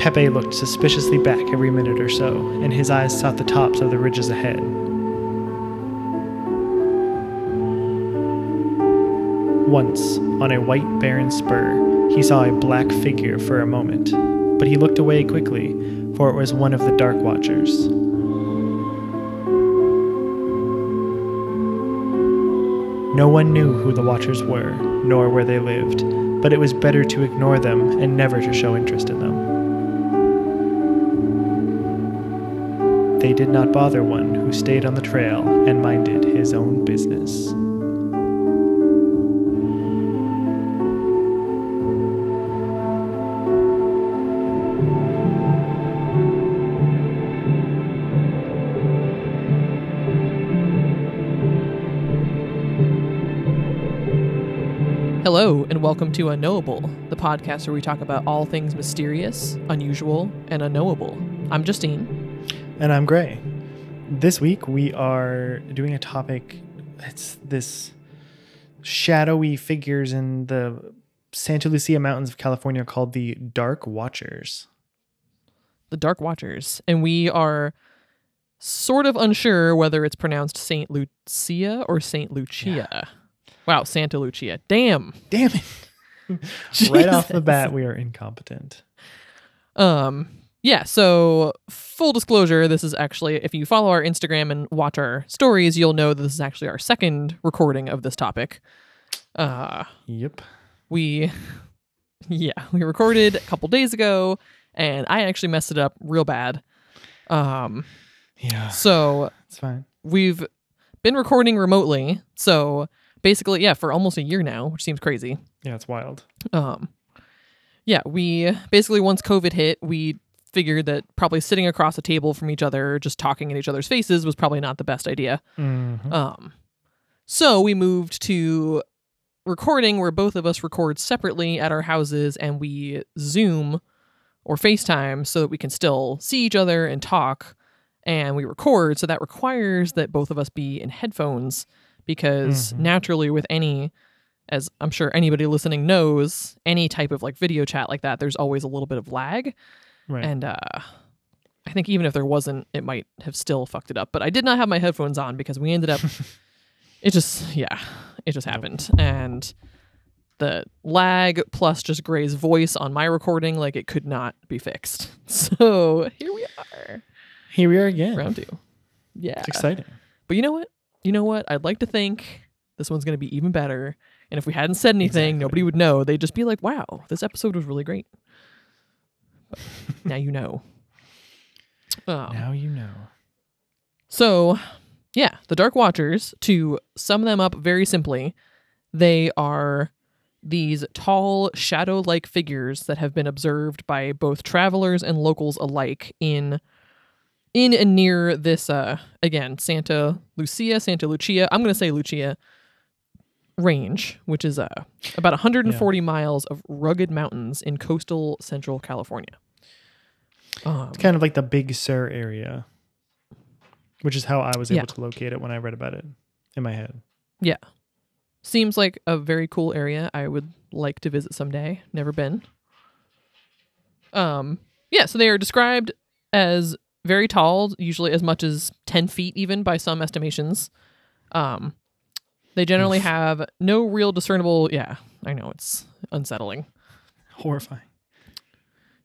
Pepe looked suspiciously back every minute or so, and his eyes sought the tops of the ridges ahead. Once, on a white barren spur, he saw a black figure for a moment, but he looked away quickly, for it was one of the Dark Watchers. No one knew who the Watchers were, nor where they lived, but it was better to ignore them and never to show interest in them. They did not bother one who stayed on the trail and minded his own business. Hello, and welcome to Unknowable, the podcast where we talk about all things mysterious, unusual, and unknowable. I'm Justine. And I'm Gray. This week we are doing a topic. It's this shadowy figures in the Santa Lucia Mountains of California called the Dark Watchers. The Dark Watchers. And we are sort of unsure whether it's pronounced Saint Lucia or Saint Lucia. Wow, Santa Lucia. Damn. Damn it. right off the bat, we are incompetent. Um, yeah, so full disclosure, this is actually if you follow our Instagram and watch our stories, you'll know that this is actually our second recording of this topic. Uh Yep. we yeah, we recorded a couple days ago and I actually messed it up real bad. Um Yeah, so it's fine. we've been recording remotely. So basically, yeah, for almost a year now, which seems crazy. Yeah, it's wild. Um, yeah, we basically once COVID hit, we figured that probably sitting across a table from each other, just talking in each other's faces, was probably not the best idea. Mhm. Um, so we moved to recording where both of us record separately at our houses and we Zoom or FaceTime so that we can still see each other and talk. And we record, so that requires that both of us be in headphones because Mhm. naturally, with any, as I'm sure anybody listening knows, any type of like video chat like that, there's always a little bit of lag. Right. And uh, I think even if there wasn't, it might have still fucked it up. But I did not have my headphones on because we ended up. it just, yeah, it just happened, and the lag plus just Gray's voice on my recording, like it could not be fixed. So here we are, Here we are again. round two. Yeah, It's exciting. but you know what? You know what? I'd like to think this one's going to be even better. And if we hadn't said anything, Exactly. nobody would know. They'd just be like, "Wow, this episode was really great." Now you know. Um, now you know. so, yeah, the Dark Watchers, to sum them up very simply, they are these tall, shadow like figures that have been observed by both travelers and locals alike in in and near this uh again santa lucia santa lucia i'm going to say lucia range which is uh about 140 miles of rugged mountains in coastal central california um, It's kind of like the Big Sur area, which is how I was able Yeah. to locate it when I read about it in my head. Yeah. Seems like a very cool area I would like to visit someday. Never been. Um yeah, so they are described as very tall, usually as much as 10 feet even by some estimations. Um they generally have no real discernible yeah, I know it's unsettling. Horrifying.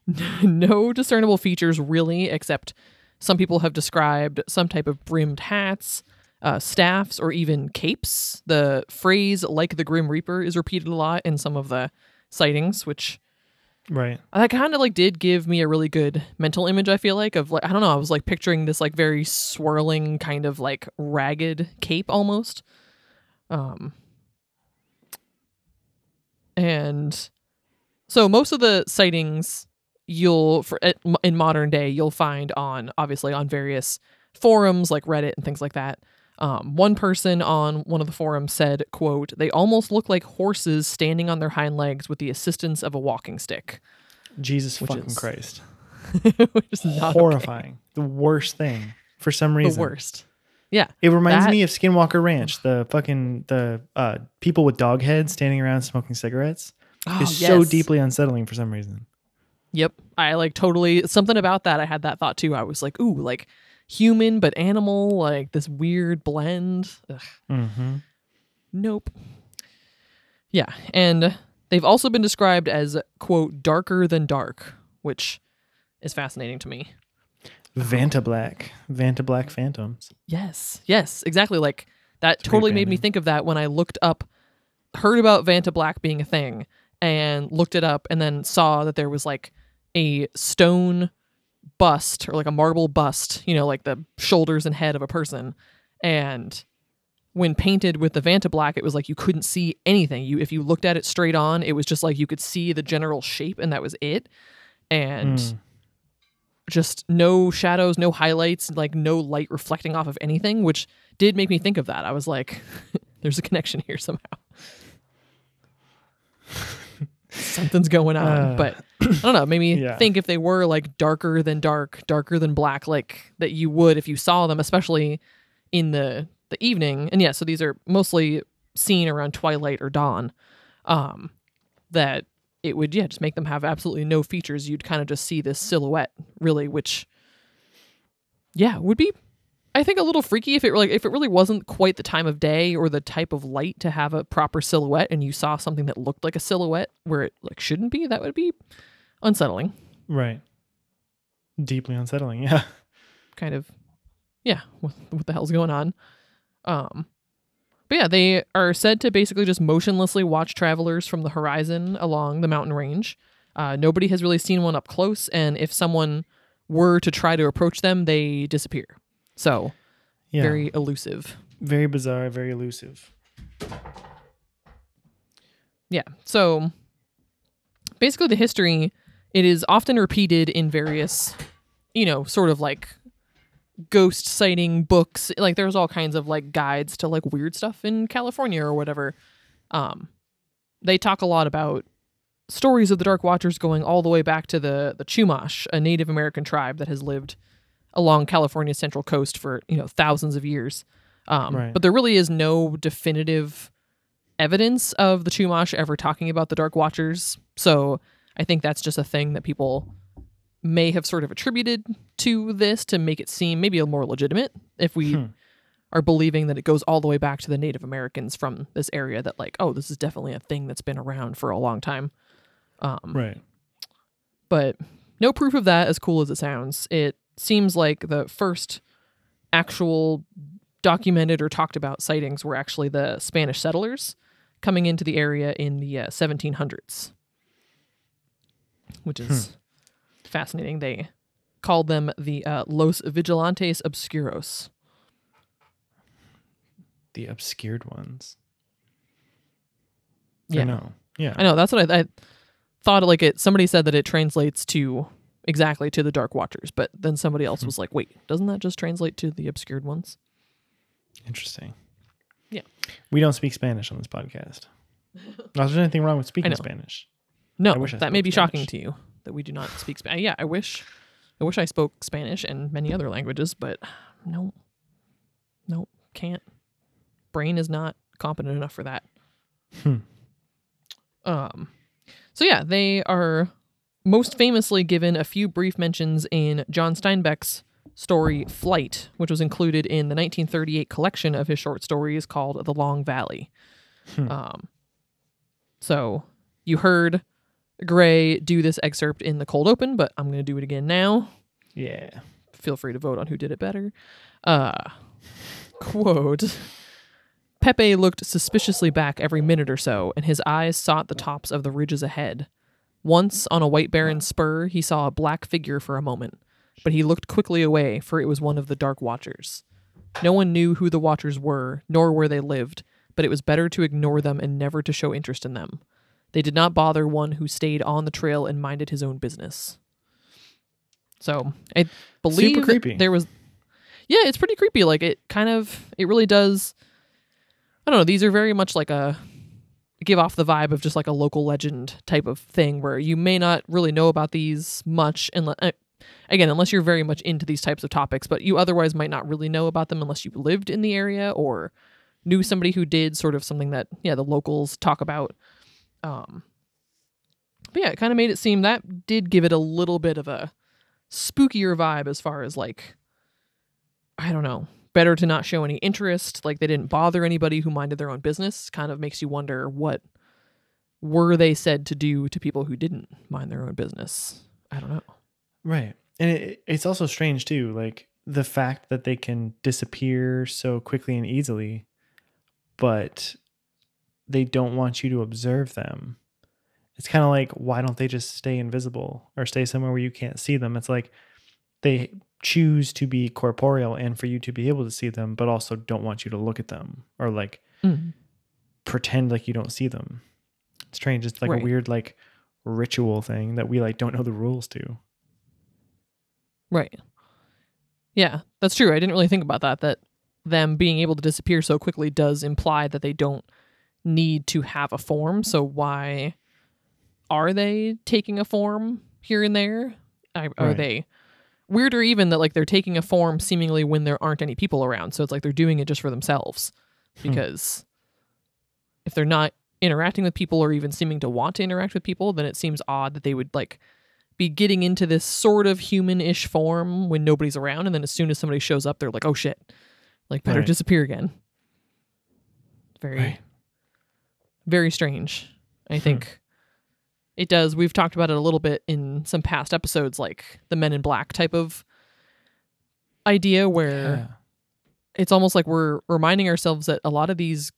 no discernible features really, except some people have described some type of brimmed hats, uh, staffs, or even capes. The phrase "like the Grim Reaper" is repeated a lot in some of the sightings, which Right. that kind of like did give me a really good mental image. I feel like of like I don't know, I was like picturing this like very swirling kind of like ragged cape almost. Um, and so most of the sightings you'll for in modern day you'll find on obviously on various forums like Reddit and things like that. Um, one person on one of the forums said, "quote They almost look like horses standing on their hind legs with the assistance of a walking stick." Jesus Which fucking is Christ. which is not okay. Horrifying. The worst thing for some reason. The worst. Yeah, It reminds That- me of Skinwalker Ranch, the fucking the uh, people with dog heads standing around smoking cigarettes. oh, It's so deeply unsettling for some reason. Yep. I like totally something about that. I had that thought too. I was like, ooh, like human but animal, like this weird blend. Ugh. Mm-hmm. Nope. Yeah, and they've also been described as quote darker than dark, which is fascinating to me. Vanta Black, Vanta Black Phantoms. Yes, yes, exactly. Like that great totally made me think of that when I looked up, heard about Vanta Black being a thing, and looked it up, and then saw that there was like a stone bust or like a marble bust, you know, like the shoulders and head of a person, and when painted with the Vanta Black, it was like you couldn't see anything. You if you looked at it straight on, it was just like you could see the general shape, and that was it. And Mm. Just no shadows, no highlights, like no light reflecting off of anything, which did make me think of that. I was like, there's a connection here somehow. Something's going on. Uh, but I don't know, made me yeah. think if they were like darker than dark, darker than black, like that you would if you saw them, especially in the the evening. And yeah, so these are mostly seen around twilight or dawn. Um that it would yeah just make them have absolutely no features you'd kind of just see this silhouette really which yeah would be i think a little freaky if it like if it really wasn't quite the time of day or the type of light to have a proper silhouette and you saw something that looked like a silhouette where it like shouldn't be that would be unsettling Right. Deeply unsettling. Yeah. kind of yeah what, what the hell's going on um but yeah they are said to basically just motionlessly watch travelers from the horizon along the mountain range uh, nobody has really seen one up close and if someone were to try to approach them they disappear so Yeah. very elusive very bizarre, very elusive. Yeah. So basically, the history it is often repeated in various, you know, sort of like ghost sighting books. Like there's all kinds of like guides to like weird stuff in California or whatever. Um, they talk a lot about stories of the Dark Watchers going all the way back to the the Chumash, a Native American tribe that has lived along California's central coast for you know thousands of years. Um, Right. But there really is no definitive evidence of the Chumash ever talking about the Dark Watchers. So I think that's just a thing that people may have sort of attributed to this to make it seem maybe a more legitimate if we Hmm. are believing that it goes all the way back to the Native Americans from this area that like, oh, this is definitely a thing that's been around for a long time. Um, Right. but no proof of that as cool as it sounds it seems like the first actual documented or talked about sightings were actually the spanish settlers coming into the area in the uh, 1700s which is fascinating they called them the uh, los vigilantes obscuros The obscured ones. yeah I know. Yeah. I know that's what I, I thought. Like it, somebody said that it translates to exactly to the Dark Watchers, but then somebody else was like, "Wait, doesn't that just translate to the obscured ones?" Interesting. Yeah. We don't speak Spanish on this podcast. Not there's anything wrong with speaking. Spanish. No, I wish I that may be shocking to you that we do not speak Spanish. Yeah, I wish, I wish I spoke Spanish and many other languages, but no, no, can't. Brain is not competent enough for that. Hmm. Um, so yeah, they are most famously given a few brief mentions in John Steinbeck's story Flight, which was included in the 1938 collection of his short stories called The Long Valley. Hmm. Um, so you heard Gray do this excerpt in the cold open, but I'm going to do it again now. Yeah. Feel free to vote on who did it better. Uh, quote Pepe looked suspiciously back every minute or so, and his eyes sought the tops of the ridges ahead. Once, on a white barren spur, he saw a black figure for a moment, but he looked quickly away, for it was one of the Dark Watchers. No one knew who the Watchers were, nor where they lived, but it was better to ignore them and never to show interest in them. They did not bother one who stayed on the trail and minded his own business. So I believe that creepy. there was yeah, it's pretty creepy. Like it kind of it really does I don't know, these are very much like a give off the vibe of just like a local legend type of thing where you may not really know about these much unless eh, again unless you're very much into these types of topics but you otherwise might not really know about them unless you lived in the area or knew somebody who did sort of something that yeah the locals talk about um but yeah, it kind of made it seem that did give it a little bit of a spookier vibe as far as like, I don't know, better to not show any interest. Like they didn't bother anybody who minded their own business. Kind of makes you wonder what were they said to do to people who didn't mind their own business. I don't know. Right. And it, it's also strange too, like the fact that they can disappear so quickly and easily, but they don't want you to observe them. It's kind of like, why don't they just stay invisible or stay somewhere where you can't see them? It's like they choose to be corporeal and for you to be able to see them, but also don't want you to look at them or like Mm. pretend like you don't see them. It's strange. It's like Right. a weird like ritual thing that we like don't know the rules to. Right. Yeah, that's true. I didn't really think about that. That them being able to disappear so quickly does imply that they don't need to have a form. So why are they taking a form here and there? I, Are Right. they weirder even that like they're taking a form seemingly when there aren't any people around? So it's like they're doing it just for themselves Hmm. because if they're not interacting with people or even seeming to want to interact with people, then it seems odd that they would like be getting into this sort of human-ish form when nobody's around, and then as soon as somebody shows up, they're like, "Oh shit!" Like better Right. disappear again. Very, Right. Very strange. I Hmm. think it does. We've talked about it a little bit in some past episodes, like the Men in Black type of idea, where Yeah. it's almost like we're reminding ourselves that a lot of these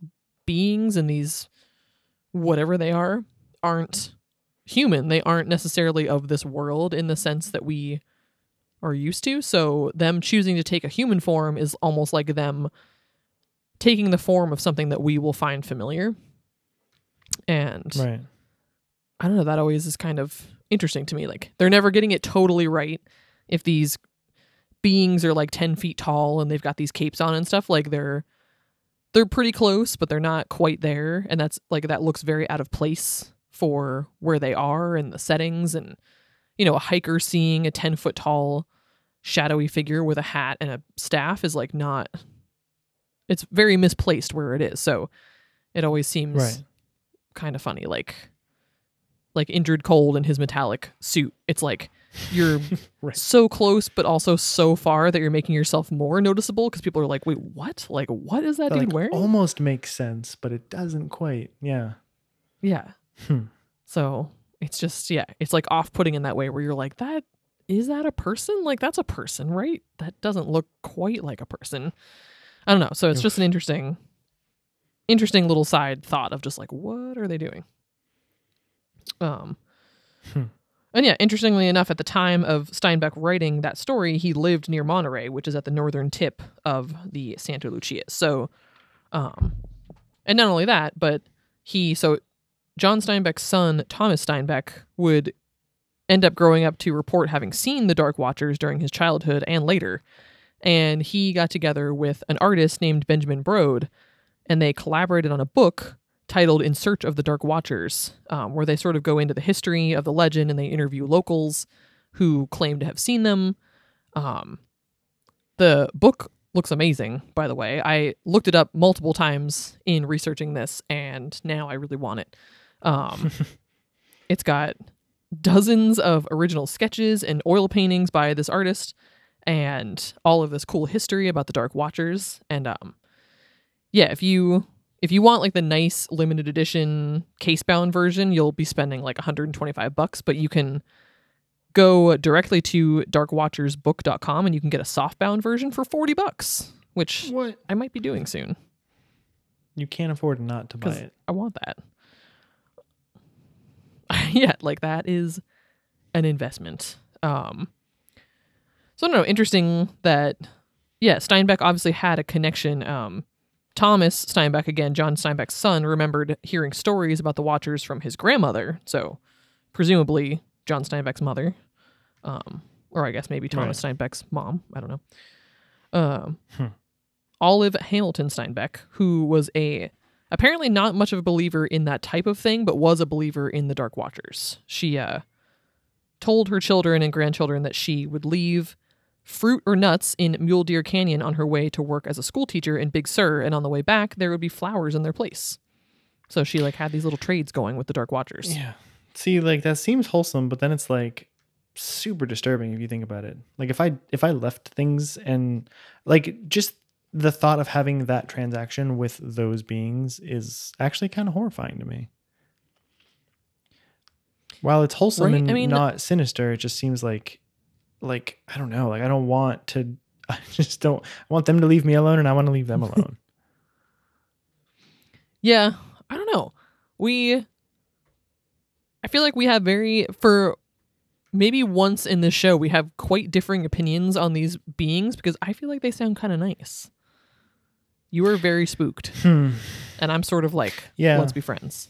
beings and these whatever they are aren't human. They aren't necessarily of this world in the sense that we are used to. So them choosing to take a human form is almost like them taking the form of something that we will find familiar. And Right. I don't know, that always is kind of interesting to me. Like they're never getting it totally right. If these beings are like 10 feet tall and they've got these capes on and stuff, like they're they're pretty close, but they're not quite there. And that's like that looks very out of place for where they are and the settings and you know, a hiker seeing a 10 foot tall shadowy figure with a hat and a staff is like not it's very misplaced where it is. So it always seems Right. Kind of funny like like injured cold in his metallic suit. It's like you're Right. so close but also so far that you're making yourself more noticeable because people are like wait what? Like what is that That, dude like, wearing? almost makes sense, but it doesn't quite. Yeah. yeah. Hmm. so it's just yeah it's like off-putting in that way where you're like that is that a person? Like that's a person right? That doesn't look quite like a person. I don't know. So it's just an interesting interesting little side thought of just like what are they doing? Um Hmm. and yeah interestingly enough at the time of steinbeck writing that story he lived near monterey which is at the northern tip of the santa lucia. So um and not only that but he so john steinbeck's son thomas steinbeck would end up growing up to report having seen the dark watchers during his childhood and later. And he got together with an artist named benjamin brode and they collaborated on a book titled In Search of the Dark Watchers, um, where they sort of go into the history of the legend and they interview locals who claim to have seen them. Um, the book looks amazing, by the way. I looked it up multiple times in researching this, and now I really want it. Um, it's got dozens of original sketches and oil paintings by this artist, and all of this cool history about the Dark Watchers. And um, yeah, if you if you want like the nice limited edition case bound version, you'll be spending like 125 bucks, but you can go directly to darkwatchersbook.com and you can get a softbound version for 40 bucks, which What? I might be doing soon You can't afford not to buy it. I want that. yeah, like that is an investment. Um So I don't know, interesting that yeah, Steinbeck obviously had a connection um Thomas Steinbeck again, John Steinbeck's son, remembered hearing stories about the Watchers from his grandmother, so presumably John Steinbeck's mother. Um or I guess maybe Thomas Steinbeck's mom, I don't know. Um Hmm. Olive Hamilton Steinbeck, who was a apparently not much of a believer in that type of thing, but was a believer in the Dark Watchers. She uh, told her children and grandchildren that she would leave fruit or nuts in Mule Deer Canyon on her way to work as a school teacher in Big Sur, and on the way back there would be flowers in their place. So she like had these little trades going with the Dark Watchers. Yeah. See, like that seems wholesome, but then it's like super disturbing if you think about it. Like if I if I left things and like just the thought of having that transaction with those beings is actually kind of horrifying to me. While it's wholesome Right, and I mean- not sinister, it just seems like like I don't know, like I don't want to I just don't I want them to leave me alone and I want to leave them alone. Yeah, I don't know. We I feel like we have very for maybe once in this show we have quite differing opinions on these beings because I feel like they sound kind of nice. You are very spooked hmm. and I'm sort of like, Yeah. let's be friends.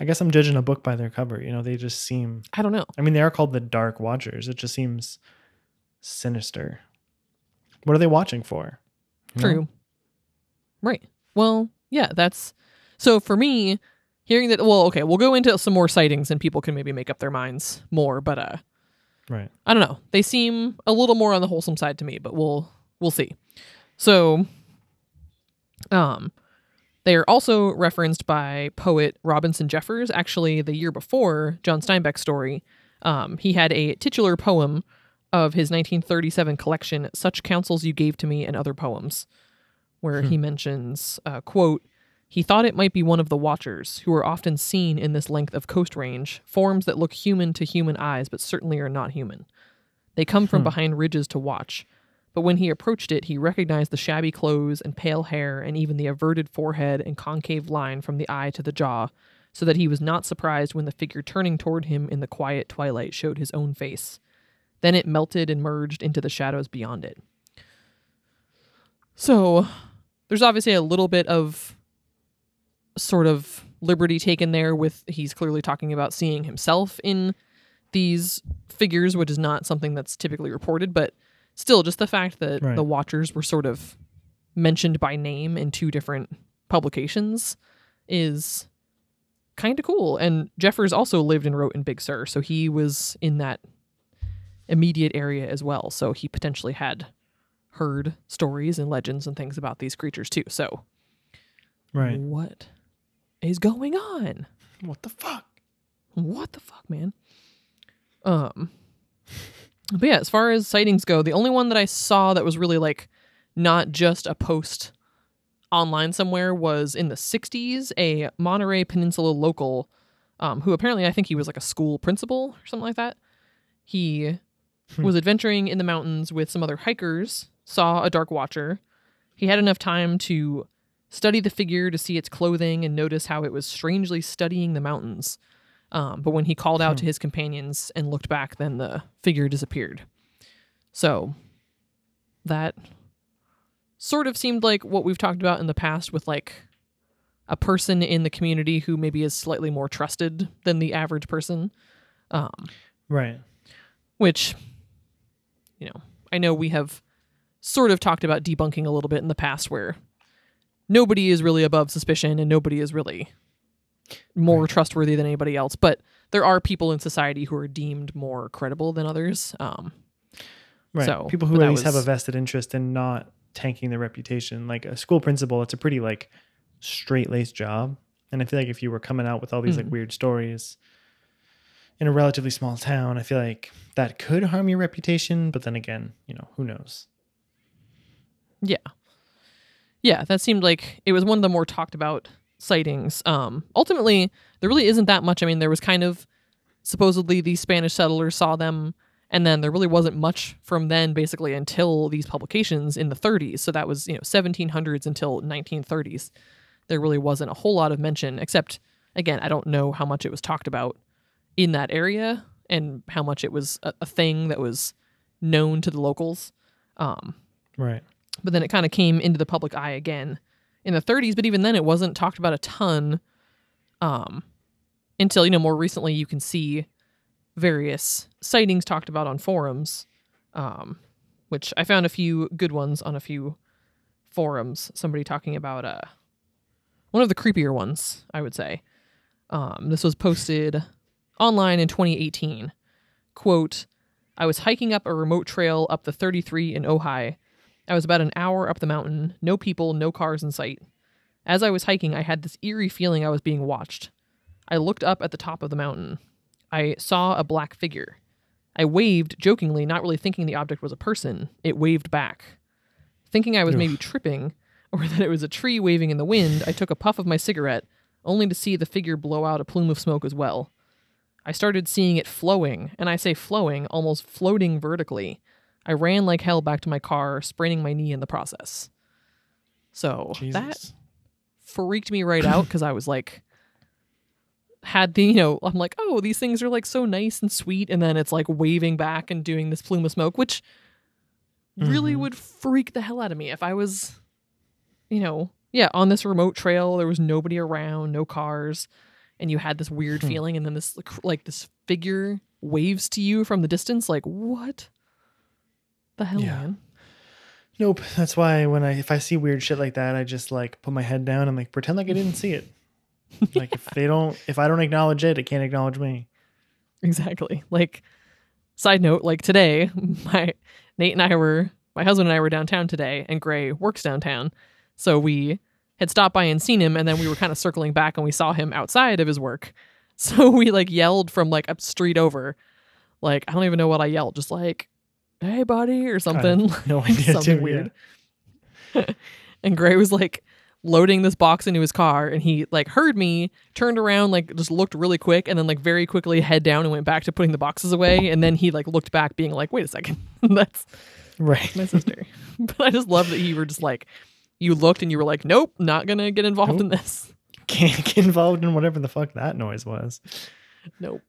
I guess I'm judging a book by their cover. You know, they just seem I don't know. I mean, they are called the Dark Watchers. It just seems sinister. What are they watching for? You know? True. Right. Well, yeah, that's so for me, hearing that well, okay, we'll go into some more sightings and people can maybe make up their minds more, but uh Right. I don't know. They seem a little more on the wholesome side to me, but we'll we'll see. So um they are also referenced by poet Robinson Jeffers. Actually, the year before John Steinbeck's story, um, he had a titular poem of his 1937 collection, "Such Counsels You Gave to Me and Other Poems," where he mentions, uh, "quote He thought it might be one of the watchers, who are often seen in this length of coast range, forms that look human to human eyes, but certainly are not human. They come from Hmm. behind ridges to watch." But when he approached it, he recognized the shabby clothes and pale hair and even the averted forehead and concave line from the eye to the jaw, so that he was not surprised when the figure turning toward him in the quiet twilight showed his own face. Then it melted and merged into the shadows beyond it. So, there's obviously a little bit of sort of liberty taken there with he's clearly talking about seeing himself in these figures, which is not something that's typically reported, but still just the fact that Right. the watchers were sort of mentioned by name in two different publications is kind of cool. And Jeffers also lived and wrote in Big Sur, so he was in that immediate area as well. So he potentially had heard stories and legends and things about these creatures too. So Right. what is going on? What the fuck? What the fuck, man? Um But yeah, as far as sightings go, the only one that I saw that was really like not just a post online somewhere was in the 60s, a Monterey Peninsula local um, who apparently I think he was like a school principal or something like that. He Hmm. was adventuring in the mountains with some other hikers, saw a dark watcher. He had enough time to study the figure to see its clothing and notice how it was strangely studying the mountains. Um, but when he called out Hmm. to his companions and looked back, then the figure disappeared. So that sort of seemed like what we've talked about in the past with like a person in the community who maybe is slightly more trusted than the average person. Um, Right. which, you know, I know we have sort of talked about debunking a little bit in the past where nobody is really above suspicion and nobody is really more Right. trustworthy than anybody else. But there are people in society who are deemed more credible than others. Um, Right. So, People who at least have a vested interest in not tanking their reputation. Like a school principal, it's a pretty like straight laced job. And I feel like if you were coming out with all these like Mhm. weird stories in a relatively small town, I feel like that could harm your reputation. But then again, you know, who knows? Yeah. Yeah, that seemed like it was one of the more talked about sightings. Um ultimately, there really isn't that much. I mean, there was kind of supposedly the Spanish settlers saw them and then there really wasn't much from then basically until these publications in the 30s. So that was, you know, 1700s until 1930s. There really wasn't a whole lot of mention except again, I don't know how much it was talked about in that area and how much it was a, a thing that was known to the locals. Um Right. but then it kind of came into the public eye again in the 30s but even then it wasn't talked about a ton um until you know more recently you can see various sightings talked about on forums um which i found a few good ones on a few forums. Somebody talking about uh one of the creepier ones i would say. Um this was posted online in 2018 quote i was hiking up a remote trail up the 33 in ojai I was about an hour up the mountain, no people, no cars in sight. As I was hiking, I had this eerie feeling I was being watched. I looked up at the top of the mountain. I saw a black figure. I waved jokingly, not really thinking the object was a person. It waved back. Thinking I was Oof. maybe tripping or that it was a tree waving in the wind, I took a puff of my cigarette, only to see the figure blow out a plume of smoke as well. I started seeing it flowing, and I say flowing, almost floating vertically. I ran like hell back to my car, spraining my knee in the process. So that freaked me right out because I was like, had the, you know, I'm like, oh, these things are like so nice and sweet. And then it's like waving back and doing this plume of smoke, which really Mhm. would freak the hell out of me if I was, you know, yeah, on this remote trail, there was nobody around, no cars, and you had this weird Hmm. feeling. And then this, like, this figure waves to you from the distance. Like, what the hell, Yeah. man? Nope. That's why when I if I see weird shit like that, I just like put my head down and like pretend like I didn't see it. Like if they don't if I don't acknowledge it, it can't acknowledge me. Exactly. Like, side note, like today, my Nate and I were, my husband and I were downtown today, and Gray works downtown. So we had stopped by and seen him, and then we were kind of circling back and we saw him outside of his work. So we like yelled from like a street over. Like, I don't even know what I yelled, just like, hey, buddy, or something. no idea something too, weird. and Gray was like loading this box into his car and he like heard me, turned around, like just looked really quick and then like very quickly head down and went back to putting the boxes away. And then he like looked back being like, wait a second, that's Right. my sister. but I just love that you were just like, you looked and you were like, nope, not gonna get involved in this. Can't get involved in whatever the fuck that noise was. Nope.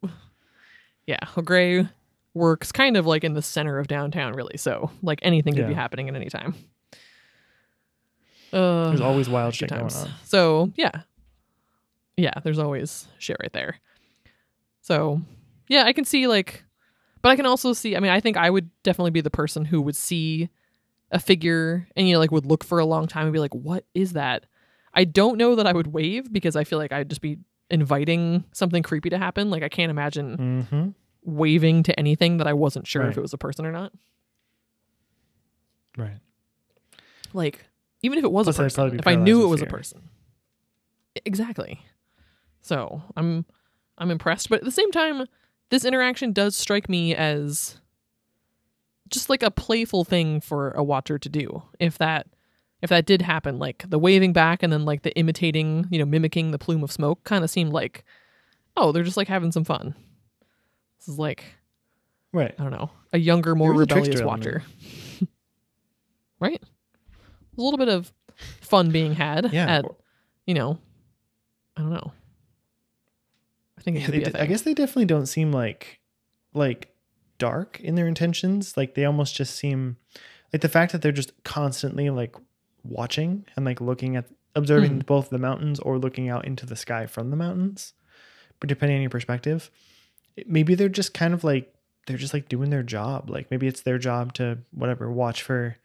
Yeah, well, Gray works kind of like in the center of downtown, really. So like anything could be happening at any time. Uh, There's always wild shit going times. on. So yeah, yeah. There's always shit right there. So yeah, I can see like, but I can also see. I mean, I think I would definitely be the person who would see a figure and you know like would look for a long time and be like, "What is that?" I don't know that I would wave because I feel like I'd just be inviting something creepy to happen. Like I can't imagine Mm-hmm. Waving to anything that I wasn't sure if it was a person or not. Right. Like even if it was Plus, a person, if I knew it was a person, exactly. So I'm I'm impressed, but at the same time, this interaction does strike me as just like a playful thing for a watcher to do. If that if that did happen, like the waving back and then like the imitating, you know, mimicking the plume of smoke, kind of seemed like, oh, they're just like having some fun. This is like Right. I don't know, a younger, more There is a rebellious watcher. right? There's a little bit of fun being had Yeah. at, you know, I don't know. I think Yeah, they be a d- I guess they definitely don't seem like like dark in their intentions. Like they almost just seem like the fact that they're just constantly like watching and like looking at observing Mhm. both the mountains or looking out into the sky from the mountains. But depending on your perspective, maybe they're just kind of like they're just like doing their job. Like maybe it's their job to whatever watch for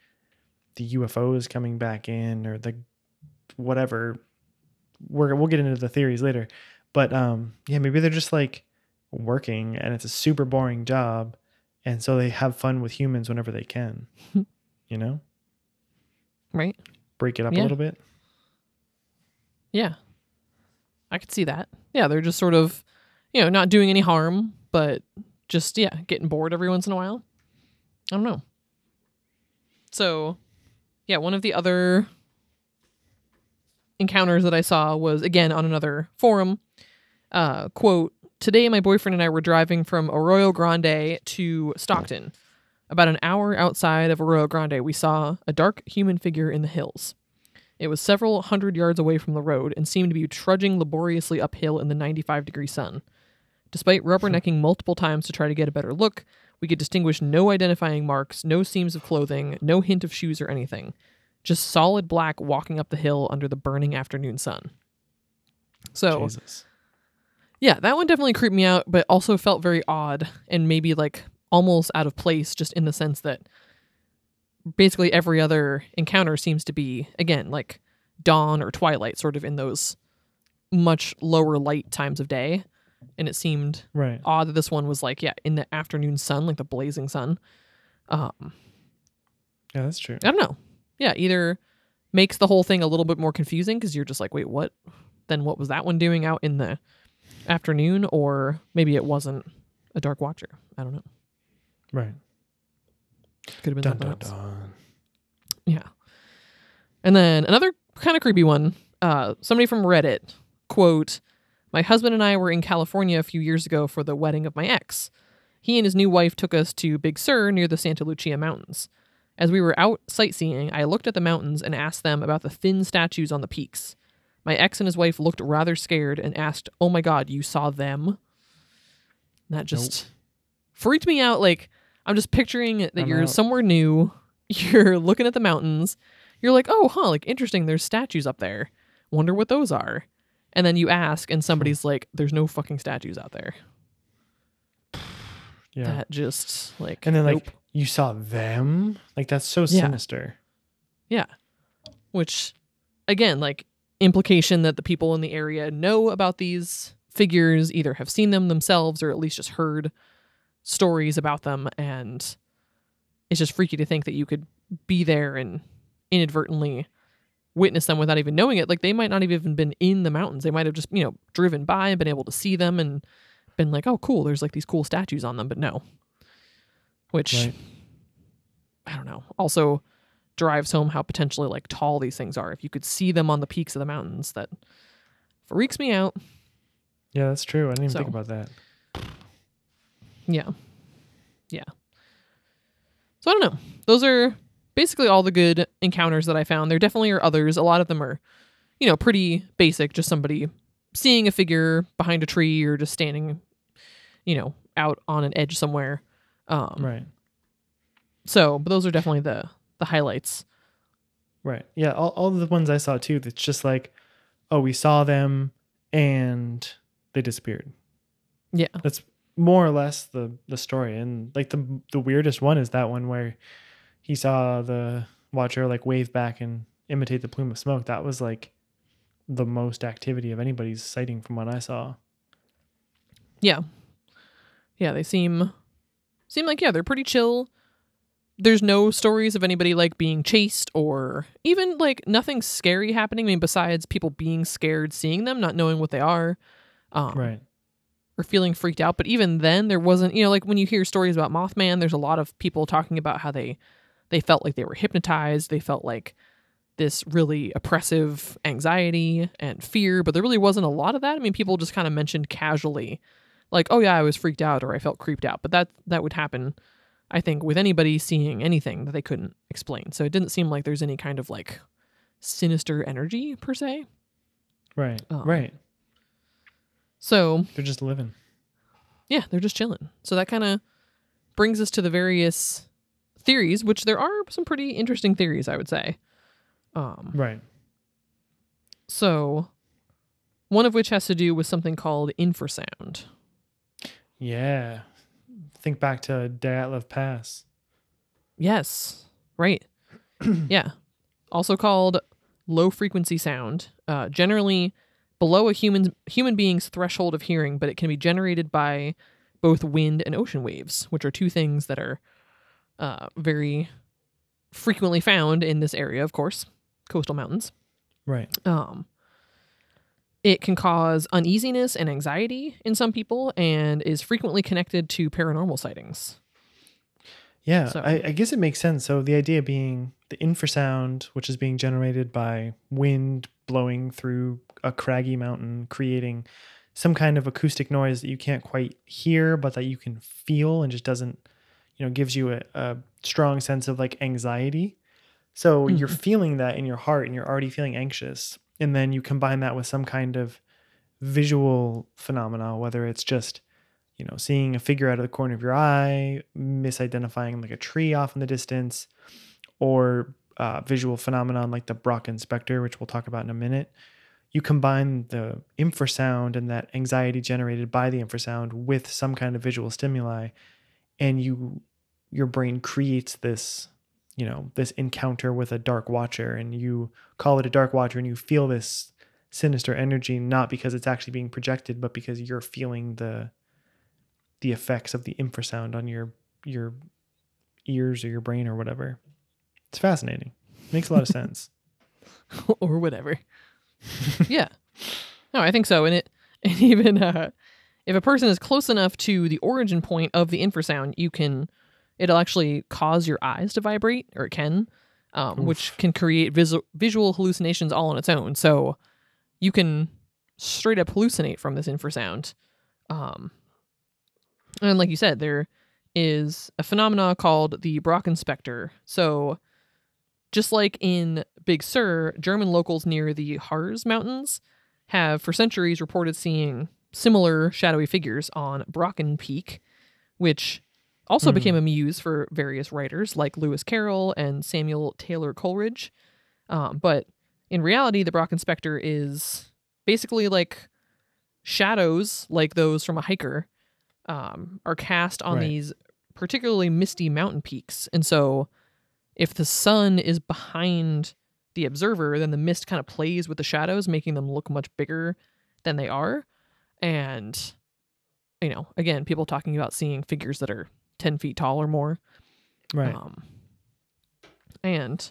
the UFOs coming back in or the whatever. We're we'll get into the theories later. But um yeah, maybe they're just like working and it's a super boring job and so they have fun with humans whenever they can. you know? right? Break it up Yeah. a little bit. Yeah. I could see that. Yeah, they're just sort of, you know, not doing any harm, but just, yeah, getting bored every once in a while. I don't know. So, yeah, one of the other encounters that I saw was, again, on another forum. Uh, quote, Today, my boyfriend and I were driving from Arroyo Grande to Stockton. About an hour outside of Arroyo Grande, we saw a dark human figure in the hills. It was several hundred yards away from the road and seemed to be trudging laboriously uphill in the 95 degree sun. Despite rubbernecking multiple times to try to get a better look, we could distinguish no identifying marks, no seams of clothing, no hint of shoes or anything. Just solid black walking up the hill under the burning afternoon sun. So, Jesus. yeah, that one definitely creeped me out, but also felt very odd and maybe like almost out of place, just in the sense that basically every other encounter seems to be, again, like dawn or twilight, sort of in those much lower light times of day. And it seemed Right. odd that this one was like, yeah, in the afternoon sun, like the blazing sun. Um, Yeah, that's true. I don't know. Yeah, either makes the whole thing a little bit more confusing because you're just like, wait, what? Then what was that one doing out in the afternoon, or maybe it wasn't a Dark Watcher. I don't know. Right. Could have been Dun, something dun, else. dun. Yeah. And then another kind of creepy one. Uh, somebody from Reddit quote: "My husband and I were in California a few years ago for the wedding of my ex. He and his new wife took us to Big Sur near the Santa Lucia Mountains. As we were out sightseeing, I looked at the mountains and asked them about the thin statues on the peaks. My ex and his wife looked rather scared and asked, "Oh my God, you saw them?" And that just freaked me out. Like I'm just picturing that I'm you're out. somewhere new. You're looking at the mountains. You're like, oh, huh, like interesting. There's statues up there. Wonder what those are. And then you ask, and somebody's like, there's no fucking statues out there. Yeah. That just like, and then like nope. you saw them? Like that's so sinister. Yeah. sinister. which again, like implication that the people in the area know about these figures, either have seen them themselves or at least just heard stories about them. And it's just freaky to think that you could be there and inadvertently witness them without even knowing it. Like they might not have even been in the mountains. They might have just, you know, driven by and been able to see them and been like, oh, cool, there's like these cool statues on them. But no. Which Right. I don't know. Also drives home how potentially like tall these things are. If you could see them on the peaks of the mountains, that freaks me out. Yeah, that's true. I didn't even think about that. Yeah. Yeah. So I don't know. Those are basically all the good encounters that I found. There definitely are others. A lot of them are, you know, pretty basic, just somebody seeing a figure behind a tree or just standing, you know, out on an edge somewhere. Um Right. so but those are definitely the the highlights. Right. Yeah. All, all the ones I saw too, that's just like, oh, we saw them and they disappeared. Yeah. That's more or less the the story. And like the the weirdest one is that one where he saw the watcher like wave back and imitate the plume of smoke. That was like the most activity of anybody's sighting from what I saw. Yeah. Yeah, they seem seem like yeah, they're pretty chill. There's no stories of anybody like being chased or even like nothing scary happening. I mean, besides people being scared seeing them, not knowing what they are, um, Right. or feeling freaked out. But even then, there wasn't. You know, like when you hear stories about Mothman, there's a lot of people talking about how they they felt like they were hypnotized. They felt like this really oppressive anxiety and fear, but there really wasn't a lot of that. I mean, people just kind of mentioned casually, like, "Oh yeah, I was freaked out" or "I felt creeped out," but that that would happen, I think, with anybody seeing anything that they couldn't explain. So it didn't seem like there's any kind of like sinister energy per se. Right. Um, right. So They're just living. yeah, they're just chilling. So that kind of brings us to the various theories, which there are some pretty interesting theories, I would say. Um, Right. so one of which has to do with something called infrasound. Yeah. Think back to Dyatlov Pass. Yes, right. yeah. Also called low frequency sound, uh, generally below a human human being's threshold of hearing, but it can be generated by both wind and ocean waves, which are two things that are uh, very frequently found in this area, of course, coastal mountains. Right. Um, it can cause uneasiness and anxiety in some people and is frequently connected to paranormal sightings. Yeah, So- I, I guess it makes sense. So the idea being the infrasound, which is being generated by wind blowing through a craggy mountain, creating some kind of acoustic noise that you can't quite hear, but that you can feel and just doesn't, you know, gives you a, a strong sense of like anxiety. So you're feeling that in your heart and you're already feeling anxious. And then you combine that with some kind of visual phenomena, whether it's just you know, seeing a figure out of the corner of your eye, misidentifying like a tree off in the distance, or uh, visual phenomenon like the Brocken specter which we'll talk about in a minute. You combine the infrasound and that anxiety generated by the infrasound with some kind of visual stimuli, and you your brain creates this, you know, this encounter with a dark watcher, and you call it a dark watcher, and you feel this sinister energy not because it's actually being projected, but because you're feeling the the effects of the infrasound on your your ears or your brain or whatever. It's fascinating. Makes a lot of sense. or whatever. yeah. No, I think so. And it and even uh, if a person is close enough to the origin point of the infrasound, you can it'll actually cause your eyes to vibrate, or it can, um, which can create visual visual hallucinations all on its own. So you can straight up hallucinate from this infrasound. Um, and like you said, there is a phenomena called the Brocken specter. So just like in Big Sur, German locals near the Harz Mountains have for centuries reported seeing similar shadowy figures on Brocken Peak, which also Mhm. became a muse for various writers like Lewis Carroll and Samuel Taylor Coleridge. Um, but in reality, the Brocken specter is basically like shadows, like those from a hiker, um, are cast on Right. these particularly misty mountain peaks. And so if the sun is behind the observer, then the mist kind of plays with the shadows, making them look much bigger than they are. And, you know, again, people talking about seeing figures that are 10 feet tall or more. Right. Um, and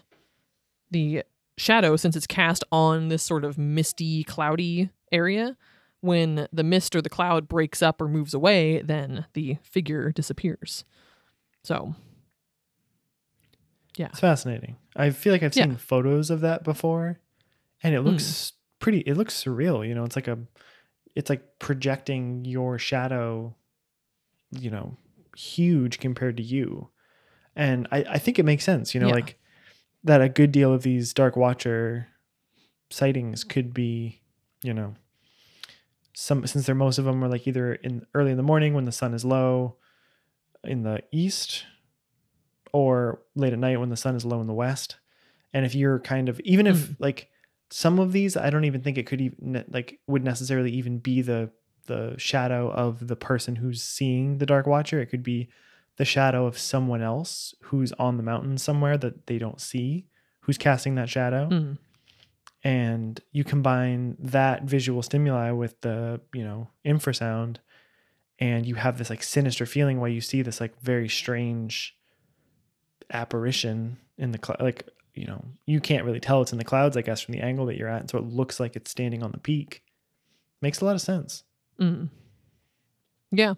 the shadow, since it's cast on this sort of misty, cloudy area, when the mist or the cloud breaks up or moves away, then the figure disappears. So, Yeah. It's fascinating. I feel like I've Yeah. seen photos of that before, and it looks pretty. It looks surreal. You know, it's like a, it's like projecting your shadow, you know, huge compared to you, and I I think it makes sense. You know, Yeah. like that a good deal of these Dark Watcher sightings could be, you know, some since they're most of them are like either in early in the morning when the sun is low, in the east or late at night when the sun is low in the west. And if you're kind of even if Mhm. like some of these, I don't even think it could even like would necessarily even be the the shadow of the person who's seeing the dark watcher. It could be the shadow of someone else who's on the mountain somewhere that they don't see, who's casting that shadow. mm, And you combine that visual stimuli with the, you know, infrasound and you have this like sinister feeling while you see this like very strange apparition in the cloud like you know you can't really tell it's in the clouds i guess from the angle that you're at And so it looks like it's standing on the peak makes a lot of sense mm. yeah,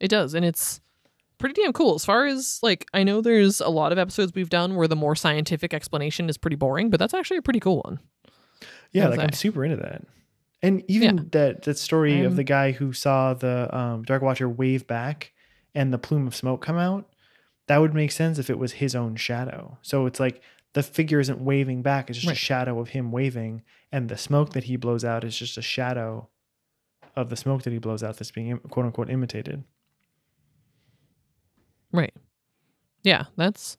it does. And it's pretty damn cool. As far as like, I know there's a lot of episodes we've done where the more scientific explanation is pretty boring, but that's actually a pretty cool one. yeah like i'm super into that and even Yeah. that that story I'm- of the guy who saw the um, dark watcher wave back and the plume of smoke come out that would make sense if it was his own shadow so it's like the figure isn't waving back it's just a shadow of him waving and the smoke that he blows out is just a shadow of the smoke that he blows out that's being quote unquote imitated Right. Yeah, that's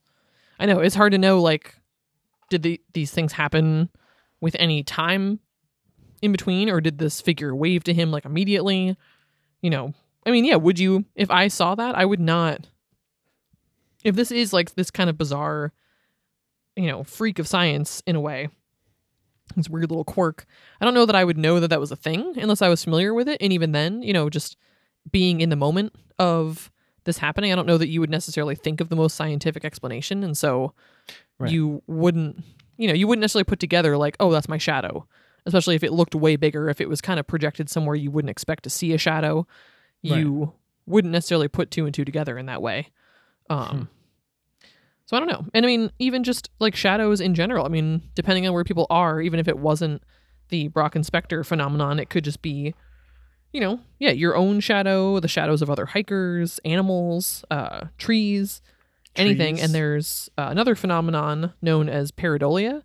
I know it's hard to know like did the these things happen with any time in between or did this figure wave to him like immediately? You know, I mean, yeah, would you if I saw that, I would not if this is like this kind of bizarre you know, freak of science in a way. This weird little quirk. I don't know that I would know that that was a thing unless I was familiar with it and even then, you know, just being in the moment of this happening, I don't know that you would necessarily think of the most scientific explanation. And so Right. you wouldn't, you know, you wouldn't necessarily put together like, oh, that's my shadow, especially if it looked way bigger, if it was kind of projected somewhere you wouldn't expect to see a shadow. You wouldn't necessarily put two and two together in that way. Um, So I don't know. And I mean, even just like shadows in general, I mean, depending on where people are, even if it wasn't the Brocken specter phenomenon, it could just be you know, yeah, your own shadow, the shadows of other hikers, animals, uh, trees, anything. And there's uh, another phenomenon known as pareidolia,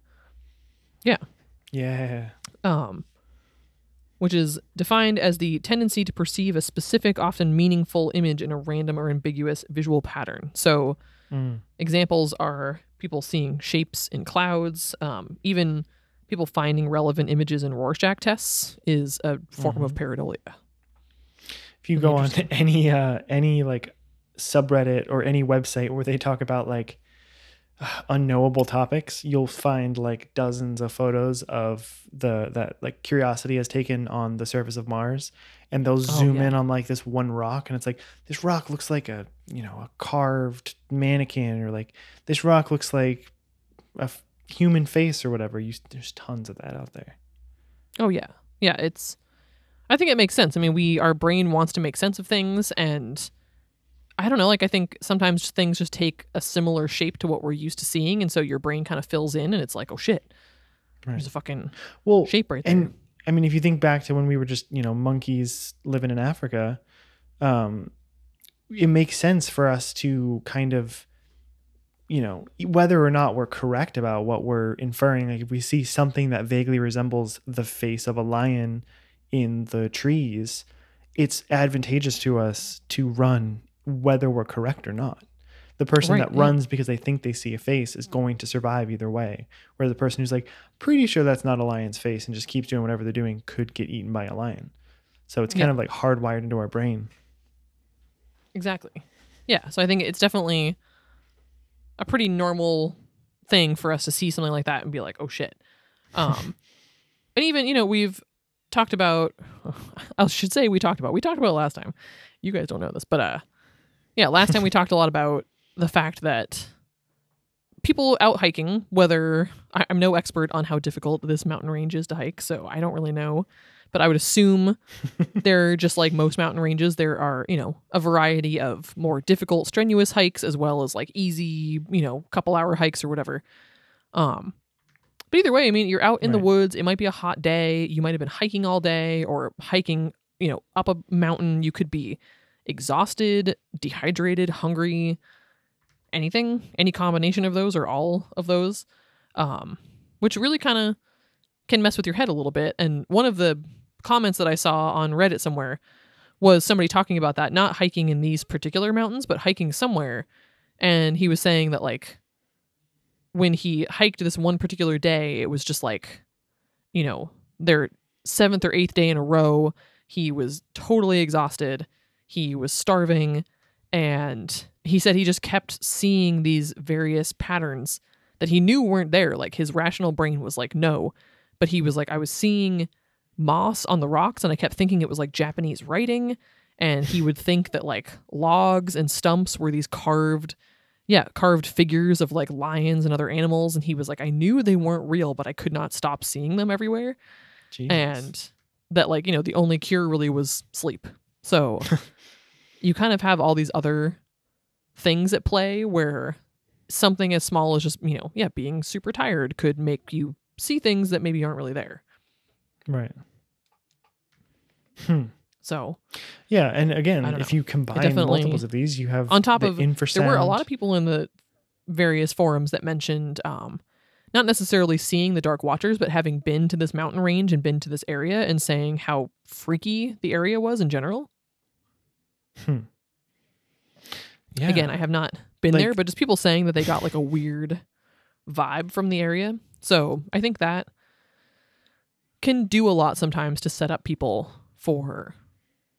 Yeah. yeah um, which is defined as the tendency to perceive a specific, often meaningful image in a random or ambiguous visual pattern. So Mm. examples are people seeing shapes in clouds, um, even people finding relevant images in Rorschach tests is a form of pareidolia. if you go on to any uh any like subreddit or any website where they talk about like unknowable topics you'll find like dozens of photos of the that like curiosity has taken on the surface of mars and they'll oh, zoom yeah. in on like this one rock and it's like this rock looks like a you know a carved mannequin or like this rock looks like a f- human face or whatever you there's tons of that out there Oh yeah, yeah. It's I think it makes sense. I mean, we our brain wants to make sense of things and I don't know, like I think sometimes things just take a similar shape to what we're used to seeing and so your brain kind of fills in and it's like, "Oh shit. There's a fucking Well, shape right there." and I mean, if you think back to when we were just, you know, monkeys living in Africa, um, it makes sense for us to kind of, you know, whether or not we're correct about what we're inferring. Like if we see something that vaguely resembles the face of a lion in the trees, it's advantageous to us to run whether we're correct or not. The person Right, that yeah. runs because they think they see a face is going to survive either way. Where the person who's like, pretty sure that's not a lion's face and just keeps doing whatever they're doing could get eaten by a lion. So it's kind Yeah. of like hardwired into our brain. Exactly. Yeah. So I think it's definitely a pretty normal thing for us to see something like that and be like, oh shit. Um, and even, you know, we've talked about, I should say we talked about, we talked about it last time. You guys don't know this, but uh, yeah, last time we talked a lot about the fact that people out hiking, whether I, I'm no expert on how difficult this mountain range is to hike, so I don't really know, but I would assume they're just like most mountain ranges. There are, you know, a variety of more difficult, strenuous hikes as well as like easy, you know, couple hour hikes or whatever. Um, but either way, I mean, you're out in the woods. It might be a hot day. You might have been hiking all day or hiking, you know, up a mountain. You could be exhausted, dehydrated, hungry, anything, any combination of those or all of those, um, which really kind of can mess with your head a little bit. And one of the comments that I saw on Reddit somewhere was somebody talking about that, not hiking in these particular mountains, but hiking somewhere. And he was saying that, like, when he hiked this one particular day, it was just like, you know, their seventh or eighth day in a row, he was totally exhausted. He was starving. And he said he just kept seeing these various patterns that he knew weren't there. Like his rational brain was like, no. But he was like, I was seeing moss on the rocks and I kept thinking it was like Japanese writing. And he would think that like logs and stumps were these carved, yeah, carved figures of like lions and other animals. And he was like, I knew they weren't real, but I could not stop seeing them everywhere. Jeez. And that, like, you know, the only cure really was sleep. So you kind of have all these other things at play where something as small as just, you know, yeah, being super tired could make you see things that maybe aren't really there. right. Hmm. So Yeah, and again, if you combine multiples of these, you have on top the of infrasound. there were a lot of people in the various forums that mentioned um not necessarily seeing the dark watchers but having been to this mountain range and been to this area and saying how freaky the area was in general Hmm. Yeah. again i have not been Like- there but just people saying that they got like a weird vibe from the area. So i think that can do a lot sometimes to set up people for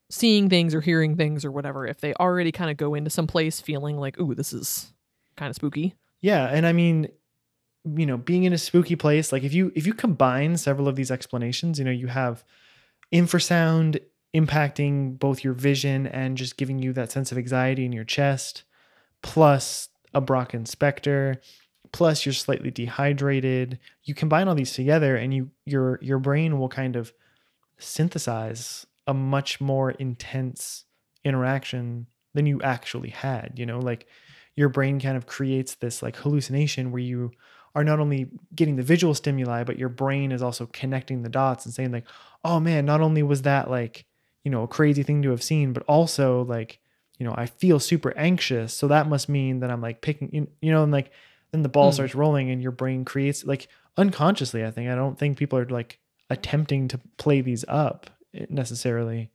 seeing things or hearing things or whatever if they already kind of go into some place feeling like ooh this is kind of spooky. Yeah, and I mean, you know, being in a spooky place, like if you if you combine several of these explanations, you know, you have infrasound impacting both your vision and just giving you that sense of anxiety in your chest, plus a Brocken Spectre, plus you're slightly dehydrated. You combine all these together and you your your brain will kind of synthesize a much more intense interaction than you actually had, you know, like your brain kind of creates this like hallucination where you are not only getting the visual stimuli but your brain is also connecting the dots and saying like oh man not only was that like you know a crazy thing to have seen but also like you know i feel super anxious so that must mean that i'm like picking you- know and like then the ball Hmm. starts rolling and your brain creates like unconsciously i think i don't think people are like attempting to play these up eh, necessarily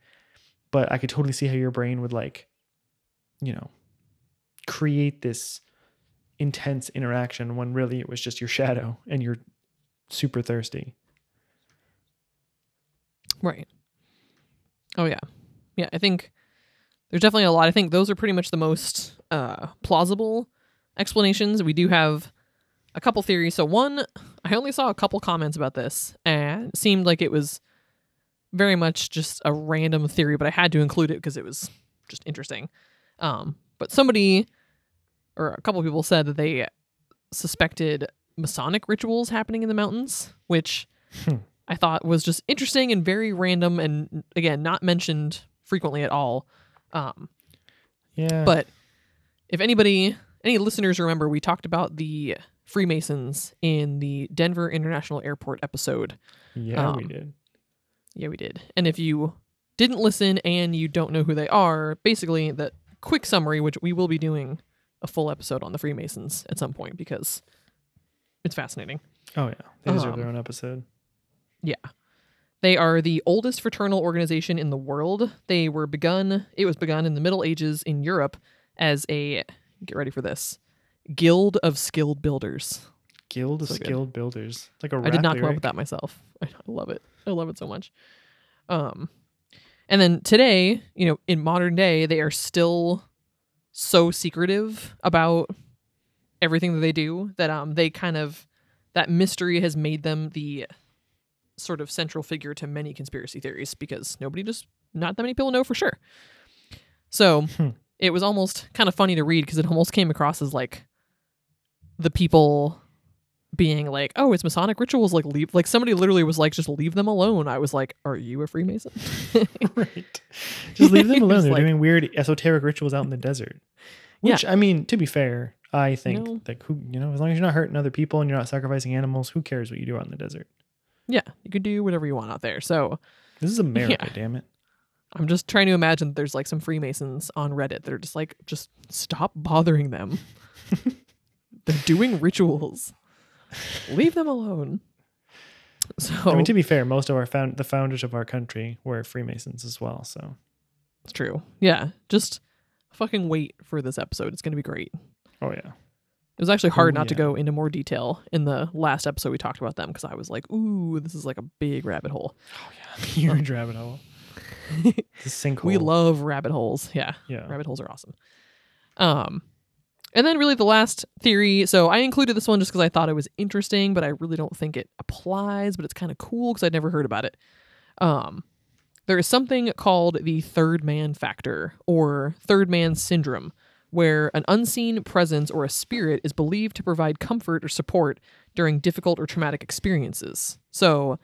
but i could totally see how your brain would like you know create this intense interaction when really it was just your shadow and you're super thirsty. Right. Oh yeah. Yeah, I think there's definitely a lot. I think those are pretty much the most uh plausible explanations. We do have a couple theories. So one, I only saw a couple comments about this and it seemed like it was very much just a random theory, but I had to include it because it was just interesting. Um, but somebody or a couple people said that they suspected Masonic rituals happening in the mountains, which Hmm. I thought was just interesting and very random and again not mentioned frequently at all. Um, Yeah. but if anybody, any listeners remember, we talked about the Freemasons in the Denver International Airport episode. yeah, we um, did. Yeah, we did. And if you didn't listen and you don't know who they are, basically the quick summary, which we will be doing a full episode on the Freemasons at some point because it's fascinating. Oh yeah, they deserve um, their own episode. Yeah. They are the oldest fraternal organization in the world. They were begun, it was begun in the Middle Ages in Europe as a, get ready for this, guild of skilled builders. Guild of so good. Skilled Builders. It's like a I did not come up with that myself. I, I love it. I love it so much. Um, and then today, you know, in modern day, they are still so secretive about everything that they do that um they kind of that mystery has made them the sort of central figure to many conspiracy theories because nobody just not that many people know for sure. So Hmm. it was almost kind of funny to read because it almost came across as like the people being like, "Oh, it's Masonic rituals." Like, leave. Like somebody literally was like, "Just leave them alone." I was like, "Are you a Freemason?" right. Just leave them alone. They're like- doing weird esoteric rituals out in the desert. Which I mean, to be fair, I think No. like who you know, as long as you're not hurting other people and you're not sacrificing animals, who cares what you do out in the desert? Yeah, you could do whatever you want out there. So This is America, Yeah. damn it. I'm just trying to imagine that there's like some Freemasons on Reddit that are just like, just stop bothering them. They're doing rituals. Leave them alone. So I mean, to be fair, most of our found the founders of our country were Freemasons as well. So it's true. Yeah, just fucking wait for this episode. It's gonna be great. oh yeah. It was actually hard Oh, not to go into more detail in the last episode we talked about them because I was like, ooh, this is like a big rabbit hole. Oh yeah. Huge rabbit hole. The sinkhole. we love rabbit holes. Yeah. yeah. Rabbit holes are awesome. Um, and then really the last theory. So I included this one just because I thought it was interesting, but I really don't think it applies. But it's kind of cool because I'd never heard about it. Um, there is something called the third man factor or third man syndrome, where an unseen presence or a spirit is believed to provide comfort or support during difficult or traumatic experiences. So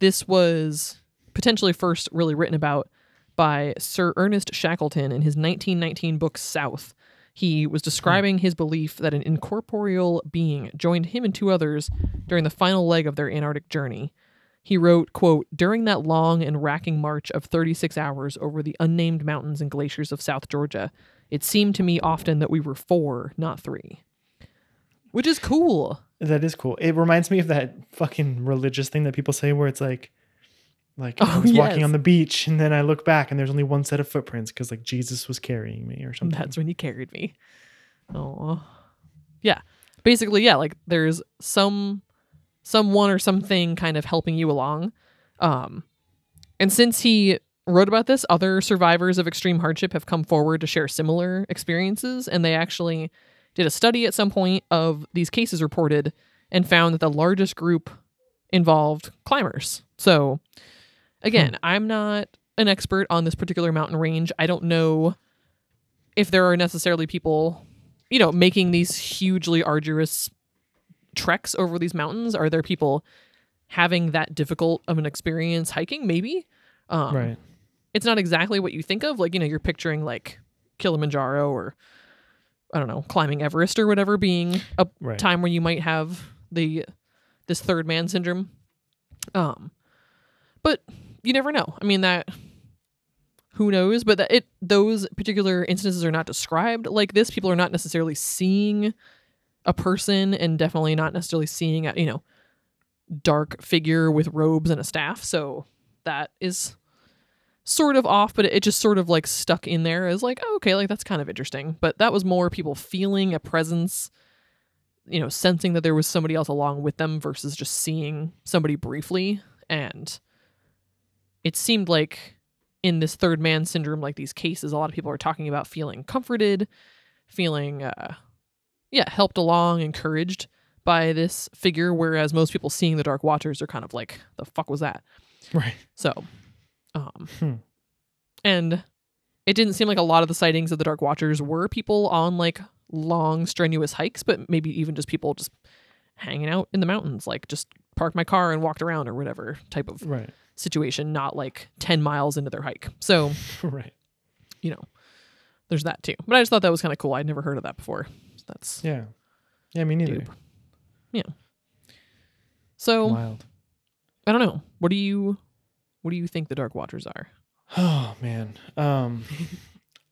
this was potentially first really written about by Sir Ernest Shackleton in his 1919 book South. He was describing his belief that an incorporeal being joined him and two others during the final leg of their Antarctic journey. He wrote, quote, During that long and racking march of 36 hours over the unnamed mountains and glaciers of South Georgia, it seemed to me often that we were four, not three. Which is cool. That is cool. It reminds me of that fucking religious thing that people say where it's like, like I Oh, was walking on the beach and then I look back and there's only one set of footprints because like Jesus was carrying me or something. That's when you carried me. Oh, yeah. Basically, yeah. Like there's some someone or something kind of helping you along. Um, and since he wrote about this, other survivors of extreme hardship have come forward to share similar experiences, and they actually did a study at some point of these cases reported and found that the largest group involved climbers. So, again, I'm not an expert on this particular mountain range. I don't know if there are necessarily people, you know, making these hugely arduous treks over these mountains. Are there people having that difficult of an experience hiking? Maybe. Um, right. It's not exactly what you think of. Like, you know, you're picturing like Kilimanjaro or I don't know, climbing Everest or whatever being a Right. time where you might have the this third man syndrome. Um, but you never know. I mean that who knows? But that it those particular instances are not described like this. People are not necessarily seeing a person, and definitely not necessarily seeing a you know dark figure with robes and a staff. So that is sort of off, but it just sort of like stuck in there as like, oh, okay, like that's kind of interesting. But that was more people feeling a presence, you know, sensing that there was somebody else along with them versus just seeing somebody briefly. And it seemed like in this third man syndrome, like these cases, a lot of people are talking about feeling comforted, feeling, uh, yeah, helped along, encouraged by this figure, whereas most people seeing the Dark Watchers are kind of like, the fuck was that? Right. So, um, Hmm. and it didn't seem like a lot of the sightings of the Dark Watchers were people on like long, strenuous hikes, but maybe even just people just hanging out in the mountains, like just parked my car and walked around or whatever type of Right. situation, not like 10 miles into their hike. So, right. you know, there's that too. But I just thought that was kind of cool. I'd never heard of that before. So that's Yeah. Yeah, me neither. Dupe. so Wild. I don't know. What do you what do you think the Dark Watchers are? Oh man. Um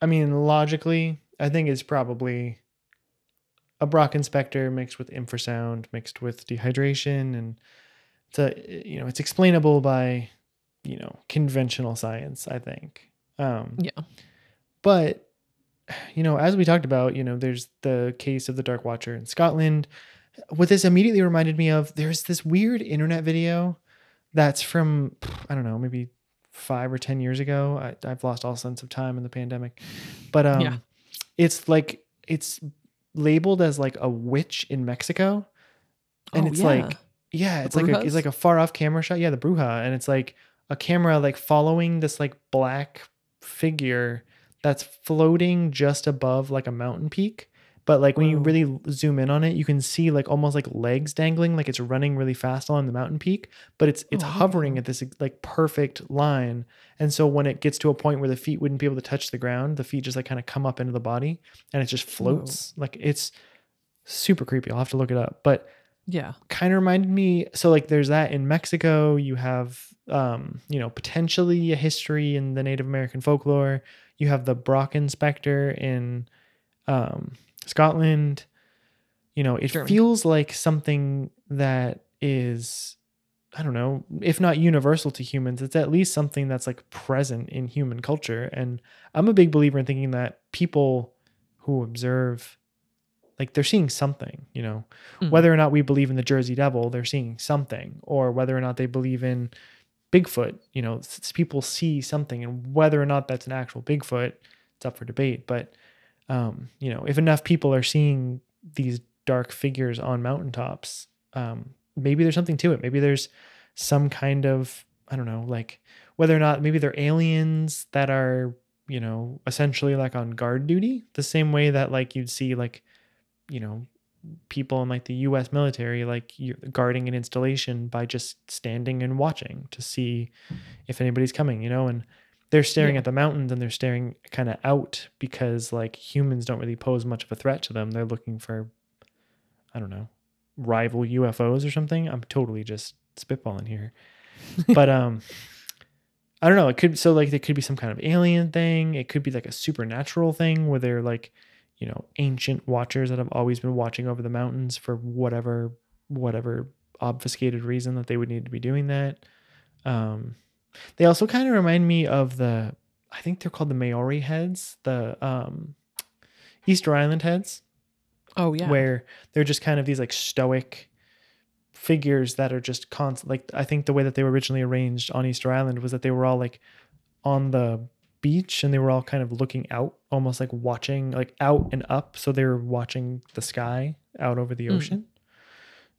I mean logically, I think it's probably a Brocken specter mixed with infrasound, mixed with dehydration and it's a you know, it's explainable by, you know, conventional science, I think. Um Yeah. but you know, as we talked about, you know, there's the case of the Dark Watcher in Scotland. What this immediately reminded me of, there's this weird internet video that's from I don't know, maybe five or ten years ago. I, I've lost all sense of time in the pandemic, but um, Yeah. it's like it's labeled as like a witch in Mexico, and Oh, it's yeah. like yeah, The it's like a, it's like a far off camera shot. Yeah, the Bruja, and it's like a camera like following this like black figure that's floating just above like a mountain peak. But like when you really zoom in on it, you can see like almost like legs dangling, like it's running really fast along the mountain peak. But it's it's Oh, hovering at this like perfect line, and so when it gets to a point where the feet wouldn't be able to touch the ground, the feet just like kind of come up into the body, and it just floats. Like it's super creepy. I'll have to look it up, but yeah. kind of reminded me so like there's that in Mexico you have um you know potentially a history in the Native American folklore you have the Brocken specter in um Scotland you know it Germany. feels like something that is I don't know if not universal to humans it's at least something that's like present in human culture and I'm a big believer in thinking that people who observe like they're seeing something you know Mm. whether or not we believe in the Jersey Devil, they're seeing something, or whether or not they believe in Bigfoot. You know, people see something, and whether or not that's an actual Bigfoot, it's up for debate. But um, you know, if enough people are seeing these dark figures on mountaintops, um, maybe there's something to it. Maybe there's some kind of I don't know, like whether or not maybe they're aliens that are you know essentially like on guard duty, the same way that like you'd see like you know people in like the US military like you're guarding an installation by just standing and watching to see if anybody's coming, you know, and they're staring Yeah. at the mountains and they're staring kind of out because like humans don't really pose much of a threat to them. They're looking for I don't know, rival UFOs or something. I'm totally just spitballing here. but um I don't know, it could so like there could be some kind of alien thing. It could be like a supernatural thing where they're like you know ancient watchers that have always been watching over the mountains for whatever whatever obfuscated reason that they would need to be doing that um they also kind of remind me of the i think they're called the maori heads the um easter island heads. Oh yeah. where they're just kind of these like stoic figures that are just constant like i think the way that they were originally arranged on easter island was that they were all like on the beach and they were all kind of looking out almost like watching like out and up. So they were watching the sky out over the Mm. ocean.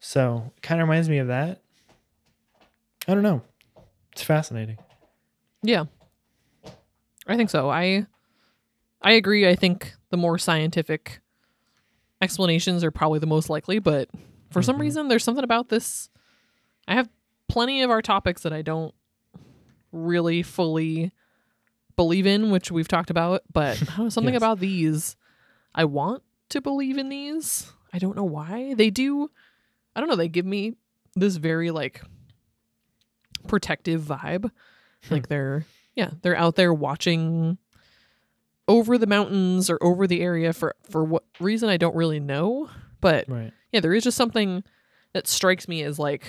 So it kind of reminds me of that. I don't know it's fascinating Yeah. I think so. I I agree. I think the more scientific explanations are probably the most likely, but for some Mhm. reason there's something about this I have plenty of our topics that I don't really fully believe in, which we've talked about, but know, something Yes. about these I want to believe in these. I don't know why. They do I don't know, they give me this very like protective vibe. Hmm. Like they're yeah, they're out there watching over the mountains or over the area for for what reason I don't really know, but right yeah, there is just something that strikes me as like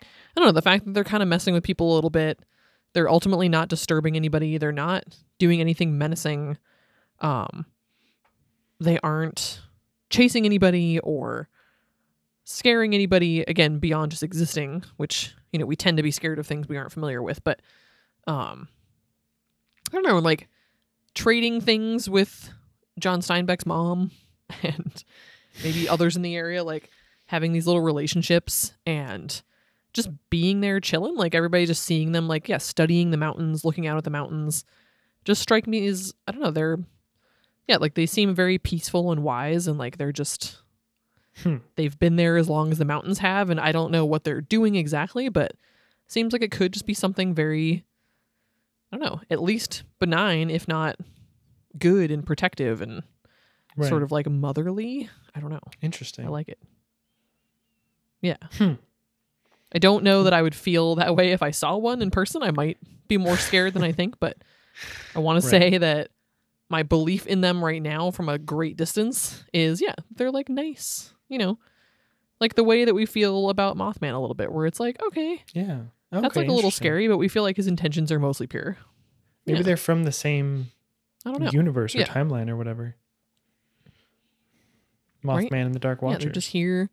I don't know, the fact that they're kind of messing with people a little bit. They're ultimately not disturbing anybody. They're not doing anything menacing. Um they aren't chasing anybody or scaring anybody again beyond just existing, which, you know, we tend to be scared of things we aren't familiar with, but um I don't know, like trading things with John Steinbeck's mom and maybe others in the area, like having these little relationships and just being there chilling, like everybody just seeing them, like, yeah, studying the mountains, looking out at the mountains, just strike me as, I don't know, they're, yeah, like they seem very peaceful and wise and like they're just Hmm. they've been there as long as the mountains have, and I don't know what they're doing exactly, but seems like it could just be something very, I don't know, at least benign, if not good and protective and Right. sort of like motherly. I don't know. interesting. I like it. Yeah. Hmm. I don't know that I would feel that way if I saw one in person. I might be more scared than I think, but I want to say that my belief in them right now from a great distance is yeah, they're like nice, you know, like the way that we feel about Mothman a little bit, where it's like, okay, yeah. that's like a little scary, but we feel like his intentions are mostly pure. Maybe Yeah. they're from the same I don't know. universe or Yeah. timeline or whatever. Mothman Right? and the Dark Watchers. yeah, they're just here.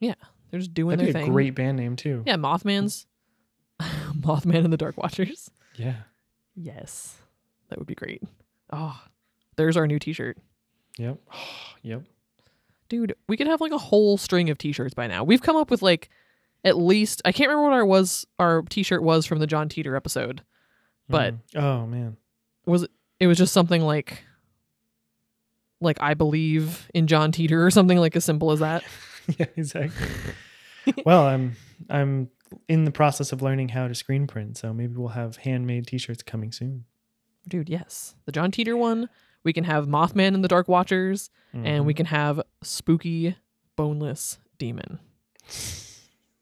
Yeah, they're just doing That'd be a thing. great band name too. Yeah, Mothman's Mothman and the Dark Watchers. Yeah. Yes. That would be great. Oh, there's our new t-shirt. Yep. yep. Dude, we could have like a whole string of t-shirts by now. We've come up with like at least I can't remember what our was our t-shirt was from the John Teeter episode. But- Mm. oh man. Was it it was just something like like I believe in John Teeter or something like as simple as that. yeah, exactly. well, I'm I'm in the process of learning how to screen print, so maybe we'll have handmade T-shirts coming soon. Dude, yes. The John Teeter one. We can have Mothman and the Dark Watchers and we Mhm. can have spooky boneless demon.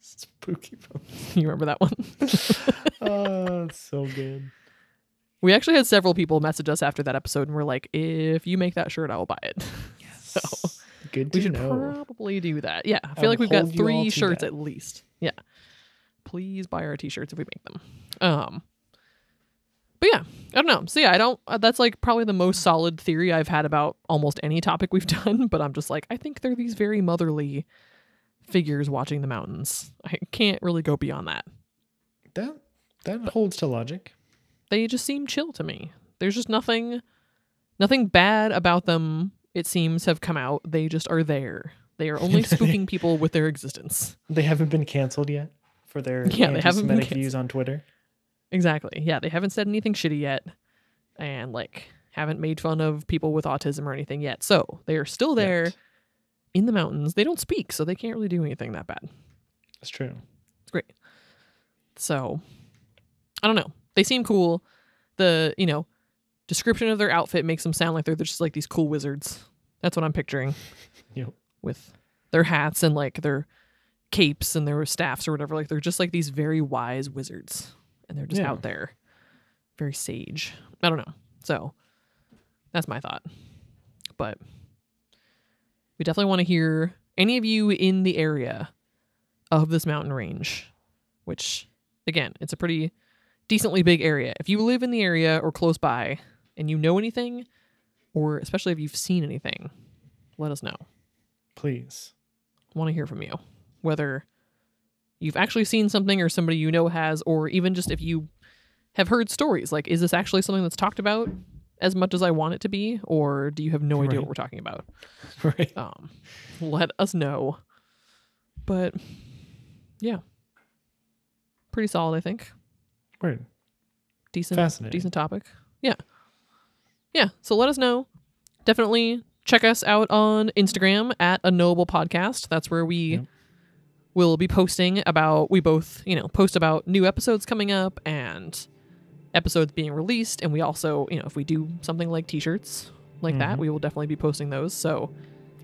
spooky. phone. You remember that one? oh, so good. We actually had several people message us after that episode and we're like, if you make that shirt, I will buy it. So Good we should know. probably do that. Yeah. I I feel will like we've got hold you all three shirts that. at least. Yeah. Please buy our t shirts if we make them. Um, but yeah, I don't know. So yeah, I don't, uh, that's like probably the most solid theory I've had about almost any topic we've done. But I'm just like, I think they're these very motherly figures watching the mountains. I can't really go beyond that. that that holds to logic. they just seem chill to me. There's just nothing nothing bad about them it seems have come out. They just are there. They are only spooking people with their existence. They haven't been canceled yet for their Yeah, they haven't been anti-Semitic views on Twitter. Exactly. Yeah, they haven't said anything shitty yet and like haven't made fun of people with autism or anything yet. So, they are still there in the mountains. They don't speak, so they can't really do anything that bad. That's true. It's great. So, I don't know. They seem cool. The, you know, description of their outfit makes them sound like they're just like these cool wizards. That's what I'm picturing Yep. with their hats and like their capes and their staffs or whatever. Like they're just like these very wise wizards and they're just Yeah. out there, very sage. I don't know. So, that's my thought. But we definitely want to hear any of you in the area of this mountain range, which again, it's a pretty decently big area. If you live in the area or close by and you know anything, or especially if you've seen anything, let us know. Please. want to hear from you. Whether you've actually seen something or somebody you know has, or even just if you have heard stories. Like, is this actually something that's talked about as much as I want it to be? Or do you have no idea what we're talking about? Right. um, let us know. But yeah, pretty solid, I think. Right. Decent, Fascinating. decent topic. Yeah, yeah. So let us know. Definitely check us out on Instagram at unknowable podcast. That's where we Yep. Will be posting about. We both, you know, post about new episodes coming up and episodes being released. And we also, you know, if we do something like T-shirts like that, Mhm. we will definitely be posting those. So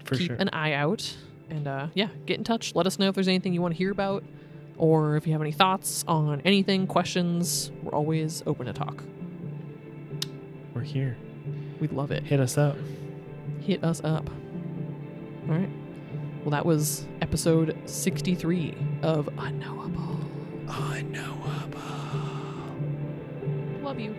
For keep sure. an eye out and uh, yeah get in touch let us know if there's anything you want to hear about or if you have any thoughts on anything questions we're always open to talk We're here. we'd love it Hit us up. hit us up all right well that was episode 63 of unknowable Unknowable. love you